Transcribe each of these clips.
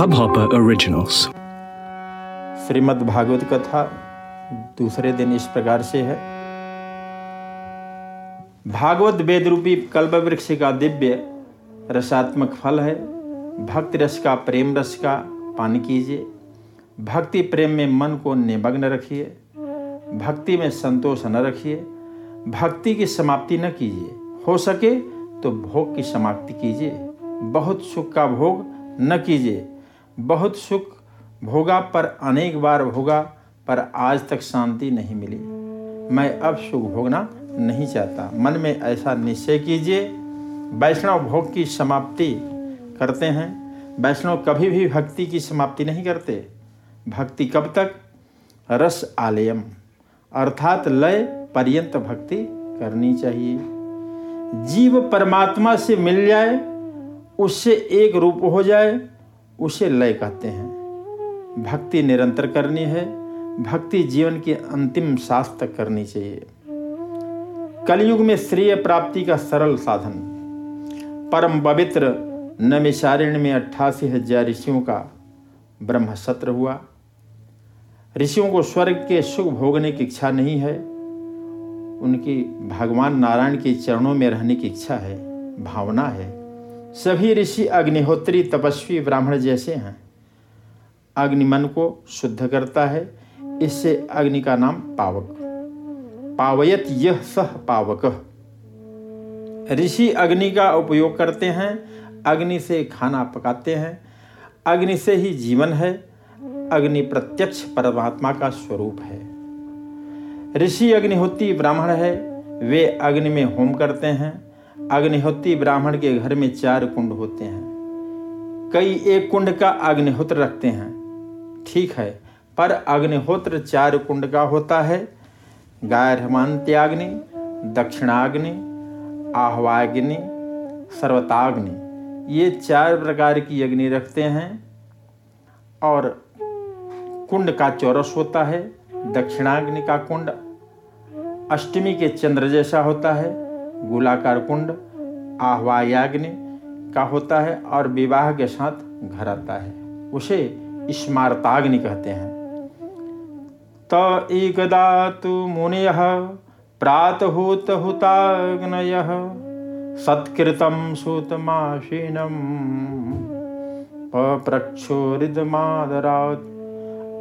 Hubhopper Originals. Shrimad Bhagavat कथा दूसरे दिन इस प्रकार से है। भागवत वेद रूपी कल्प वृक्ष का दिव्य रसात्मक फल है। भक्ति रस का प्रेम रस का पान कीजिए। भक्ति प्रेम में मन को निमग्न रखिए। भक्ति में संतोष न रखिए। भक्ति की समाप्ति न कीजिए। हो सके तो भोग की समाप्ति कीजिए। बहुत सुख का भोग न कीजिए। बहुत सुख भोगा पर अनेक बार भोगा, पर आज तक शांति नहीं मिली। मैं अब सुख भोगना नहीं चाहता। मन में ऐसा निश्चय कीजिए, वैष्णव भोग की समाप्ति करते हैं। वैष्णव कभी भी भक्ति की समाप्ति नहीं करते। भक्ति कब तक? रस आलयम। अर्थात लय पर्यंत भक्ति करनी चाहिए। जीव परमात्मा से मिल जाए, उससे एक रूप हो जाए उसे लय कहते हैं। भक्ति निरंतर करनी है, भक्ति जीवन के अंतिम सांस तक करनी चाहिए। कलयुग में श्रेय प्राप्ति का सरल साधन, परम पवित्र नमिशारण्य में अट्ठासी हज़ार ऋषियों का ब्रह्म सत्र हुआ। ऋषियों को स्वर्ग के सुख भोगने की इच्छा नहीं है, उनकी भगवान नारायण के चरणों में रहने की इच्छा है, भावना है। सभी ऋषि अग्निहोत्री तपस्वी ब्राह्मण जैसे हैं। अग्नि मन को शुद्ध करता है, इससे अग्नि का नाम पावक। पावयत यह सह पावक। ऋषि अग्नि का उपयोग करते हैं, अग्नि से खाना पकाते हैं। अग्नि से ही जीवन है, अग्नि प्रत्यक्ष परमात्मा का स्वरूप है। ऋषि अग्निहोत्री ब्राह्मण है, वे अग्नि में होम करते हैं। अग्निहोत्री ब्राह्मण के घर में चार कुंड होते हैं। कई एक कुंड का अग्निहोत्र रखते हैं। ठीक है, पर अग्निहोत्र चार कुंड का होता है। गायरमांत्याग्नि दक्षिणाग्नि, आह्वाग्नि, सर्वताग्नि, ये चार प्रकार की अग्नि रखते हैं। और कुंड का चौरस होता है, दक्षिणाग्नि का कुंड, अष्टमी के चंद्र जैसा होता है। गोलाकार कुंड, आह्वायाग्नि का होता है और विवाह के साथ घर आता है। उसे स्मारताग्नि कहते हैं। त एकदा तो मुनय प्रातहूत हुताग्नय सत्कृतम सुतमाशीनम पप्रक्षोरिदमादरात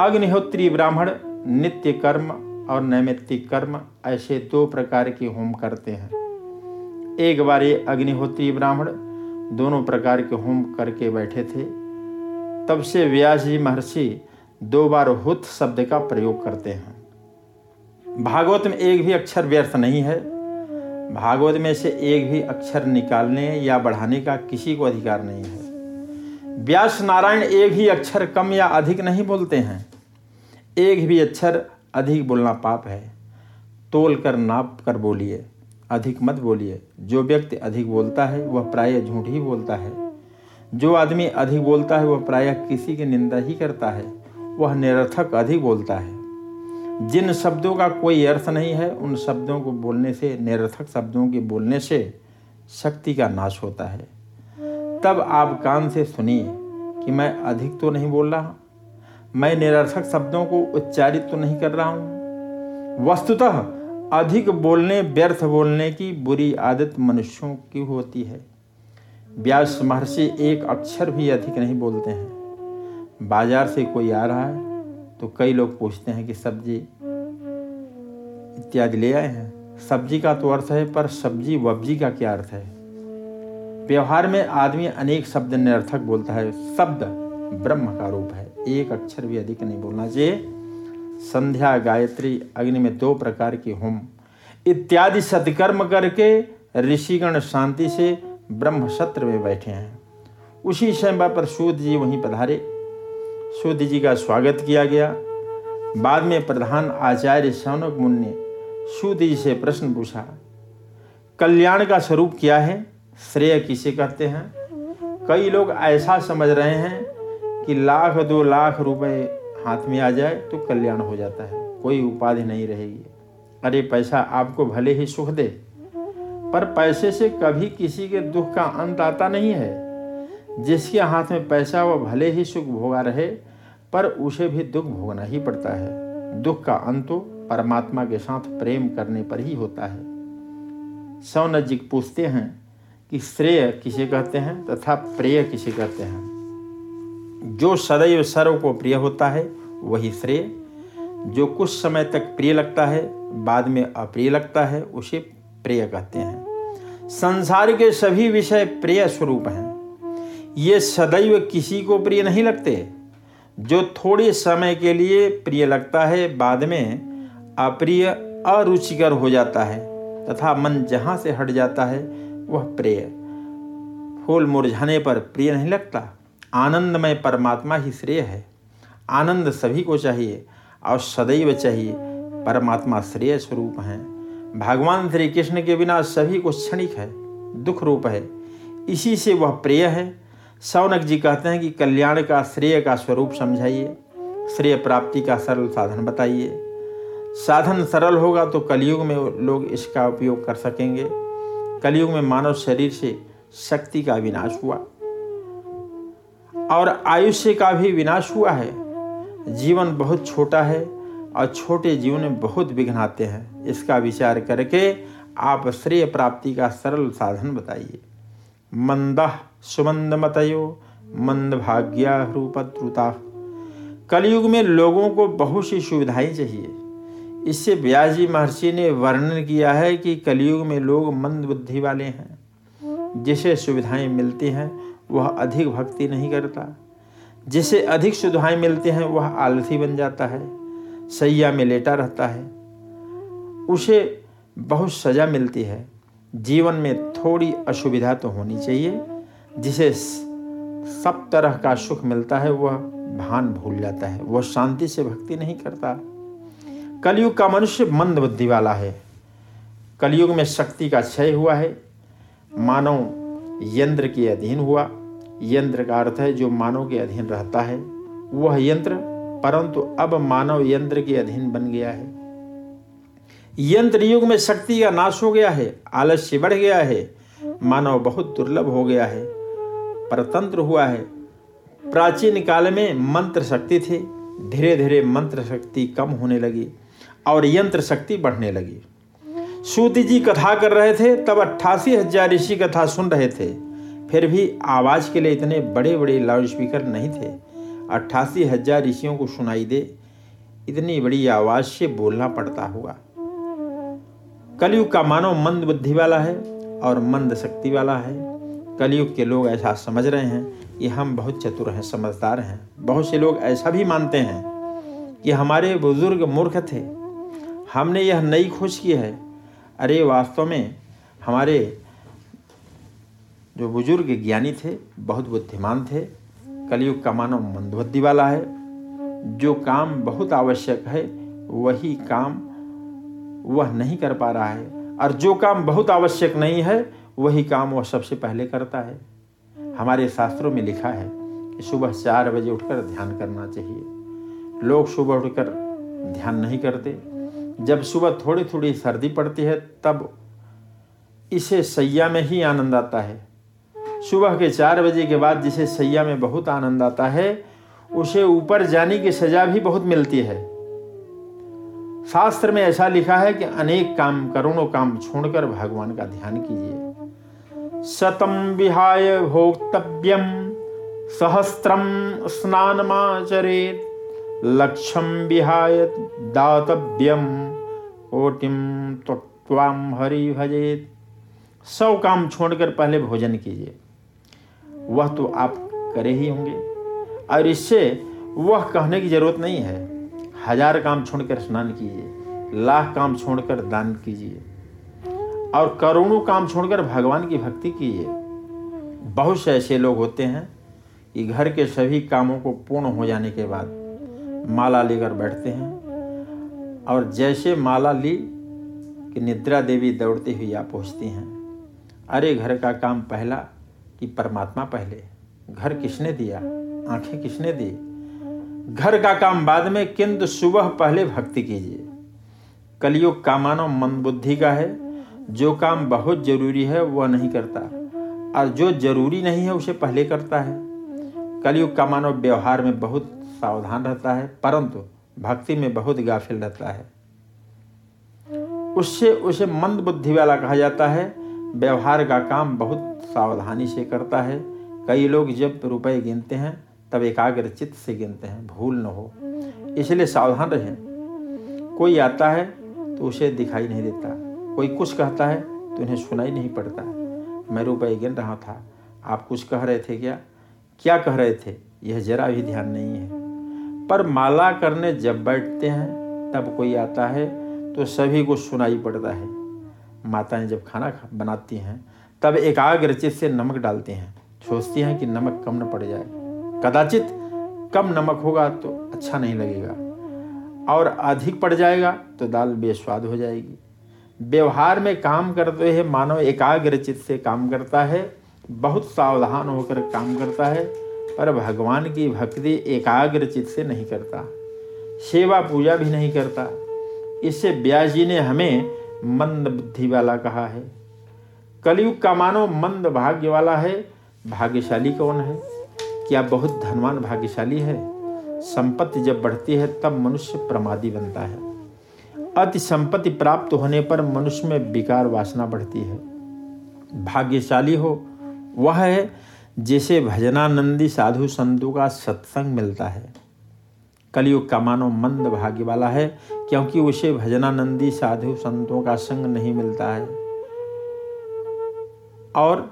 अग्निहोत्री ब्राह्मण नित्य कर्म और नैमित्तिक कर्म, ऐसे दो प्रकार के होम करते हैं। एक बार ये अग्निहोत्री ब्राह्मण दोनों प्रकार के होम करके बैठे थे। तब से व्यास जी महर्षि दो बार हुत शब्द का प्रयोग करते हैं। भागवत में एक भी अक्षर व्यर्थ नहीं है। भागवत में से एक भी अक्षर निकालने या बढ़ाने का किसी को अधिकार नहीं है। व्यास नारायण एक ही अक्षर कम या अधिक नहीं बोलते हैं। एक भी अक्षर अधिक बोलना पाप है। तोल कर नाप कर बोलिए। अधिक मत बोलिए। जो व्यक्ति अधिक बोलता है, वह प्रायः झूठ ही बोलता है। जो आदमी अधिक बोलता है, वह प्रायः किसी की निंदा ही करता है। वह निरर्थक अधिक बोलता है। जिन शब्दों का कोई अर्थ नहीं है, उन शब्दों को बोलने से, निरर्थक शब्दों के बोलने से शक्ति का नाश होता है। तब आप कान से सुनिए कि मैं अधिक तो नहीं बोल रहा, मैं निरर्थक शब्दों को उच्चारित तो नहीं कर रहा हूँ। वस्तुतः अधिक बोलने, व्यर्थ बोलने की बुरी आदत मनुष्यों की होती है। व्यास महर्षि एक अक्षर भी अधिक नहीं बोलते हैं। बाज़ार से कोई आ रहा है तो कई लोग पूछते हैं कि, सब्ज़ी इत्यादि ले आए हैं? सब्ज़ी का तो अर्थ है, पर सब्ज़ी वब्जी का क्या अर्थ है? व्यवहार में आदमी अनेक शब्द निरर्थक बोलता है। शब्द ब्रह्म का रूप है। एक अक्षर भी अधिक नहीं बोलना चाहिए। संध्या, गायत्री, अग्नि में दो प्रकार के होम। इत्यादि सत्कर्म करके ऋषिगण शांति से ब्रह्म सत्र में बैठे हैं। उसी समय पर सूद जी वहीं पधारे। सूद जी का स्वागत किया गया। बाद में प्रधान आचार्य शौनक मुनि ने सूद जी से प्रश्न पूछा, कल्याण का स्वरूप क्या है? श्रेय किसे कहते हैं? कई लोग ऐसा समझ रहे हैं कि लाख दो लाख रुपए हाथ में आ जाए तो कल्याण हो जाता है। कोई उपाधि नहीं रहेगी। अरे पैसा आपको भले ही सुख दे, पर पैसे से कभी किसी के दुख का अंत आता नहीं है। जिसके हाथ में पैसा, वह भले ही सुख भोगा रहे, पर उसे भी दुख भोगना ही पड़ता है। दुख का अंत तो परमात्मा के साथ प्रेम करने पर ही होता है। सौनजिक पूछते हैं कि श्रेय किसे कहते हैं तथा प्रेय किसे कहते हैं। जो सदैव सर्व को प्रिय होता है वही श्रेय। जो कुछ समय तक प्रिय लगता है, बाद में अप्रिय लगता है, उसे प्रिय कहते हैं। संसार के सभी विषय प्रिय स्वरूप हैं। ये सदैव किसी को प्रिय नहीं लगते। जो थोड़े समय के लिए प्रिय लगता है, बाद में अप्रिय अरुचिकर हो जाता है, तथा मन जहाँ से हट जाता है, वह प्रिय। फूल मुरझाने पर प्रिय नहीं लगता। आनंदमय परमात्मा ही श्रेय है। आनंद सभी को चाहिए और सदैव चाहिए। परमात्मा श्रेय स्वरूप हैं। भगवान श्री कृष्ण के बिना सभी को क्षणिक है, दुख रूप है। इसी से वह प्रिय है। सौनक जी कहते हैं कि कल्याण का, श्रेय का स्वरूप समझाइए। श्रेय प्राप्ति का सरल साधन बताइए। साधन सरल होगा तो कलयुग में लोग इसका उपयोग कर सकेंगे। कलयुग में मानव शरीर से शक्ति का विनाश हुआ। और आयुष्य का भी विनाश हुआ है। जीवन बहुत छोटा है और छोटे जीवन में बहुत विघ्न आते हैं। इसका विचार करके आप श्रेय प्राप्ति का सरल साधन बताइए। मंद सुमंद मतयो मंद भाग्या रूपद्रुता। कलयुग में लोगों को बहुत सी सुविधाएँ चाहिए। इससे व्याजी महर्षि ने वर्णन किया है कि कलयुग में लोग मंद बुद्धि वाले हैं। जिसे सुविधाएँ मिलती हैं, वह अधिक भक्ति नहीं करता। जिसे अधिक सुविधाएँ मिलती हैं, वह आलसी बन जाता है, सैया में लेटा रहता है। उसे बहुत सजा मिलती है। जीवन में थोड़ी असुविधा तो होनी चाहिए। जिसे सब तरह का सुख मिलता है, वह भान भूल जाता है। वह शांति से भक्ति नहीं करता। कलयुग का मनुष्य मंद बुद्धि वाला है। कलयुग में शक्ति का क्षय हुआ है। मानव यंत्र के अधीन हुआ। यंत्र का अर्थ है जो मानव के अधीन रहता है। वह यंत्र, परंतु अब मानव यंत्र के अधीन बन गया है। यंत्र युग में शक्ति का नाश हो गया है, आलस्य बढ़ गया है, मानव बहुत दुर्लभ हो गया है, परतंत्र हुआ है। प्राचीन काल में मंत्र शक्ति थे धीरे धीरे मंत्र शक्ति कम होने लगी और यंत्र शक्ति बढ़ने लगी। सूति जी कथा कर रहे थे, तब अट्ठासी हज़ार ऋषि कथा सुन रहे थे। फिर भी आवाज़ के लिए इतने बड़े बड़े लाउड स्पीकर नहीं थे। अट्ठासी हज़ार ऋषियों को सुनाई दे, इतनी बड़ी आवाज़ से बोलना पड़ता हुआ। कलयुग का मानव मंद बुद्धि वाला है और मंद शक्ति वाला है। कलयुग के लोग ऐसा समझ रहे हैं कि हम बहुत चतुर हैं, समझदार हैं। बहुत से लोग ऐसा भी मानते हैं कि हमारे बुज़ुर्ग मूर्ख थे। हमने यह नई खोज की है। अरे, वास्तव में हमारे जो बुज़ुर्ग ज्ञानी थे, बहुत बुद्धिमान थे, कलयुग का मानव मंदबुद्धि वाला है, जो काम बहुत आवश्यक है, वही काम वह नहीं कर पा रहा है। और जो काम बहुत आवश्यक नहीं है, वही काम वह सबसे पहले करता है। हमारे शास्त्रों में लिखा है कि सुबह चार बजे उठकर ध्यान करना चाहिए। लोग सुबह उठकर ध्यान नहीं करते। जब सुबह थोड़ी थोड़ी सर्दी पड़ती है, तब इसे सैया में ही आनंद आता है। सुबह के चार बजे के बाद जिसे सैया में बहुत आनंद आता है, उसे ऊपर जाने की सजा भी बहुत मिलती है। शास्त्र में ऐसा लिखा है कि अनेक काम, करोड़ों काम छोड़कर भगवान का ध्यान कीजिए। शतम विहाय भोक्तव्यम, सहस्त्रम स्नानमाचरेत लक्ष्यम विहाय दातव्यम कोटिम त्वाम हरि भजेत सौ काम छोड़कर पहले भोजन कीजिए। वह तो आप करे ही होंगे। और इससे वह कहने की ज़रूरत नहीं है। हज़ार काम छोड़कर स्नान कीजिए, लाख काम छोड़कर दान कीजिए, और करोड़ों काम छोड़कर भगवान की भक्ति कीजिए। बहुत से ऐसे लोग होते हैं कि घर के सभी कामों को पूर्ण हो जाने के बाद माला लेकर बैठते हैं, और जैसे माला ली कि निद्रा देवी दौड़ती हुई आ पहुँचती हैं। अरे, घर का काम पहला कि परमात्मा पहले घर किसने दिया? आँखें किसने दी? घर का काम बाद में किंतु सुबह पहले भक्ति कीजिए। कलयुग का मानव मन बुद्धि का है। जो काम बहुत ज़रूरी है वह नहीं करता। और जो ज़रूरी नहीं है उसे पहले करता है। कलयुग का मानव व्यवहार में बहुत सावधान रहता है परंतु भक्ति में बहुत गाफिल रहता है। उससे उसे मंद बुद्धि वाला कहा जाता है। व्यवहार का काम बहुत सावधानी से करता है। कई लोग जब रुपए गिनते हैं, तब एकाग्र चित्त से गिनते हैं। भूल न हो। इसलिए सावधान रहें। कोई आता है तो उसे दिखाई नहीं देता। कोई कुछ कहता है तो उन्हें सुनाई नहीं पड़ता। मैं रुपए गिन रहा था। आप कुछ कह रहे थे क्या? क्या कह रहे थे? यह जरा भी ध्यान नहीं है। पर माला करने जब बैठते हैं, तब कोई आता है तो सभी को सुनाई पड़ता है। माताएँ जब खाना बनाती हैं तब एकाग्र चित से नमक डालते हैं। सोचती हैं कि नमक कम न पड़ जाए। कदाचित कम नमक होगा तो अच्छा नहीं लगेगा। और अधिक पड़ जाएगा तो दाल बेस्वाद हो जाएगी। व्यवहार में काम करते हुए मानव एकाग्र चित से काम करता है। बहुत सावधान होकर काम करता है। पर भगवान की भक्ति एकाग्र चित से नहीं करता। सेवा पूजा भी नहीं करता। इससे व्यास जी ने हमें मंद बुद्धि वाला कहा है। कलयुग का मानव मंद भाग्य वाला है। भाग्यशाली कौन है? क्या बहुत धनवान भाग्यशाली है? संपत्ति जब बढ़ती है, तब मनुष्य प्रमादी बनता है। अति संपत्ति प्राप्त होने पर मनुष्य में विकार वासना बढ़ती है। भाग्यशाली हो, वह है जिसे भजनानंदी साधु संतों का सत्संग मिलता है। कलयुग का मानव मंद भाग्य वाला है, क्योंकि उसे भजनानंदी साधु संतों का संग नहीं मिलता है। और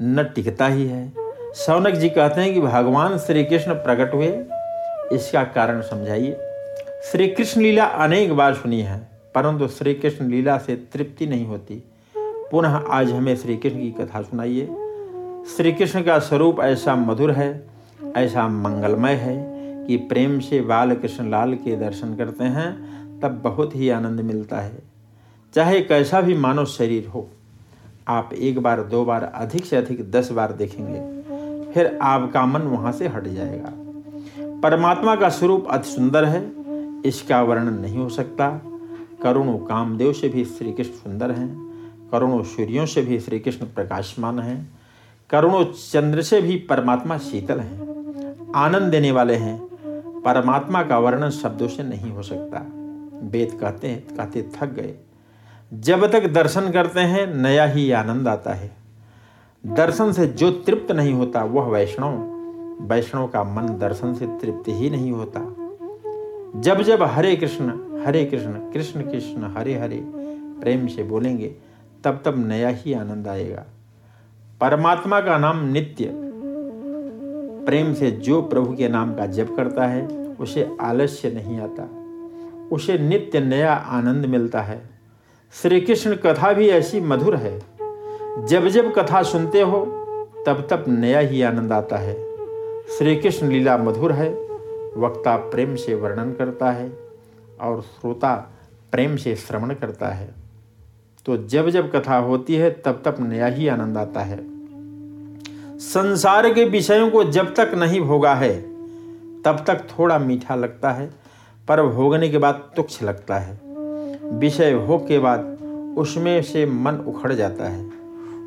न टिकता ही है। सौनक जी कहते हैं कि भगवान श्री कृष्ण प्रकट हुए, इसका कारण समझाइए। श्री कृष्ण लीला अनेक बार सुनी है, परंतु श्री कृष्ण लीला से तृप्ति नहीं होती। पुनः आज हमें श्री कृष्ण की कथा सुनाइए। श्री कृष्ण का स्वरूप ऐसा मधुर है, ऐसा मंगलमय है कि प्रेम से बाल कृष्ण लाल के दर्शन करते हैं, तब बहुत ही आनंद मिलता है। चाहे कैसा भी मानव शरीर हो आप एक बार, दो बार, अधिक से अधिक दस बार देखेंगे, फिर आपका मन वहाँ से हट जाएगा। परमात्मा का स्वरूप अति सुंदर है, इसका वर्णन नहीं हो सकता। करुणों कामदेव से भी श्री कृष्ण सुंदर हैं, करुणों सूर्यों से भी श्री कृष्ण प्रकाशमान हैं, करुणों चंद्र से भी परमात्मा शीतल हैं, आनंद देने वाले हैं। परमात्मा का वर्णन शब्दों से नहीं हो सकता। वेद कहते हैं, कहते थक गए। जब तक दर्शन करते हैं, नया ही आनंद आता है। दर्शन से जो तृप्त नहीं होता, वह वैष्णव। वैष्णव का मन दर्शन से तृप्त ही नहीं होता। जब जब हरे कृष्ण हरे कृष्ण कृष्ण कृष्ण, हरे हरे प्रेम से बोलेंगे, तब तब नया ही आनंद आएगा। परमात्मा का नाम नित्य। प्रेम से जो प्रभु के नाम का जप करता है, उसे आलस्य नहीं आता। उसे नित्य नया आनंद मिलता है। श्री कृष्ण कथा भी ऐसी मधुर है। जब जब कथा सुनते हो, तब तब नया ही आनंद आता है। श्री कृष्ण लीला मधुर है, वक्ता प्रेम से वर्णन करता है और श्रोता प्रेम से श्रवण करता है। तो जब जब कथा होती है, तब तब नया ही आनंद आता है। संसार के विषयों को जब तक नहीं भोगा है, तब तक थोड़ा मीठा लगता है, पर भोगने के बाद तुक्ष लगता है। विषय भोग के बाद उसमें से मन उखड़ जाता है।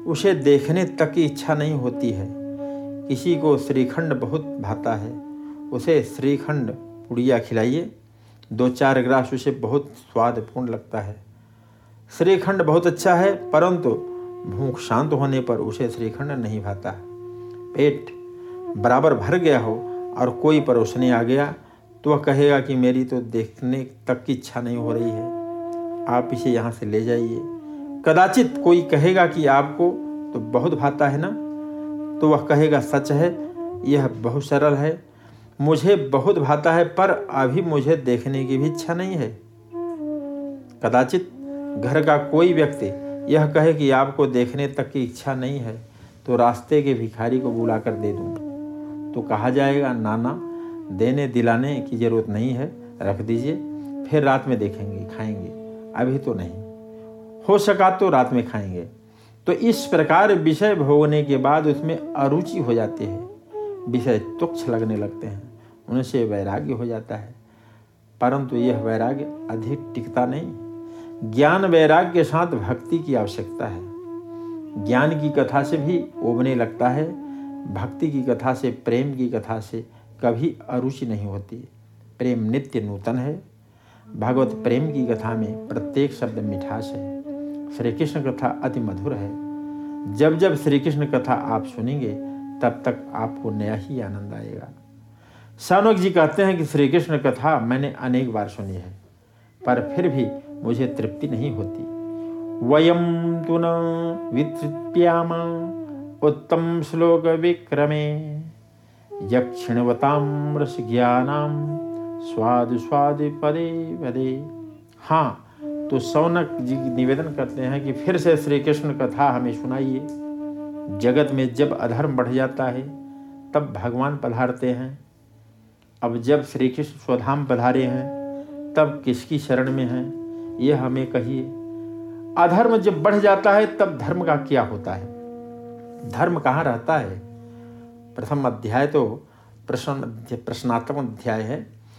उसे देखने तक की इच्छा नहीं होती है। किसी को श्रीखंड बहुत भाता है। उसे श्रीखंड पुड़िया खिलाइए। दो चार ग्रास उसे बहुत स्वादपूर्ण लगता है। श्रीखंड बहुत अच्छा है, परंतु भूख शांत होने पर उसे श्रीखंड नहीं भाता। पेट बराबर भर गया हो और कोई परोसने आ गया तो वह कहेगा कि मेरी तो देखने तक की इच्छा नहीं हो रही है। आप इसे यहाँ से ले जाइए। कदाचित कोई कहेगा कि आपको तो बहुत भाता है ना? तो वह कहेगा, सच है, यह बहुत सरल है। मुझे बहुत भाता है, पर अभी मुझे देखने की भी इच्छा नहीं है। कदाचित घर का कोई व्यक्ति यह कहे कि आपको देखने तक की इच्छा नहीं है तो रास्ते के भिखारी को बुला कर दे दूँ। तो कहा जाएगा, नाना, देने दिलाने की ज़रूरत नहीं है, रख दीजिए, फिर रात में देखेंगे, खाएँगे। अभी तो नहीं। हो सका तो रात में खाएँगे। तो इस प्रकार विषय भोगने के बाद उसमें अरुचि हो जाती है। विषय तुक्ष लगने लगते हैं। उनसे वैराग्य हो जाता है। परंतु यह वैराग्य अधिक टिकता नहीं। ज्ञान वैराग्य के साथ भक्ति की आवश्यकता है। ज्ञान की कथा से भी उबने लगता है। भक्ति की कथा से, प्रेम की कथा से कभी अरुचि नहीं होती। प्रेम नित्य नूतन है। भगवत प्रेम की कथा में प्रत्येक शब्द मिठास है। श्री कृष्ण कथा अति मधुर है। जब जब श्री कृष्ण कथा आप सुनेंगे, तब तक आपको नया ही आनंद आएगा। सानोक जी कहते हैं कि श्री कृष्ण कथा मैंने अनेक बार सुनी है, पर फिर भी मुझे तृप्ति नहीं होती। वयम तु न उत्तम श्लोक विक्रमे यक्षिणवताम रस ज्ञानाम स्वाद स्वाद पदे पदे हाँ तो सौनक जी निवेदन करते हैं कि फिर से श्री कृष्ण कथा हमें सुनाइए। जगत में जब अधर्म बढ़ जाता है, तब भगवान पधारते हैं। अब जब श्री कृष्ण स्वधाम पधारे हैं, तब किसकी शरण में हैं यह हमें कहिए। अधर्म जब बढ़ जाता है, तब धर्म का क्या होता है? धर्म कहाँ रहता है? प्रथम अध्याय तो प्रश्न प्रश्नात्मक अध्याय है।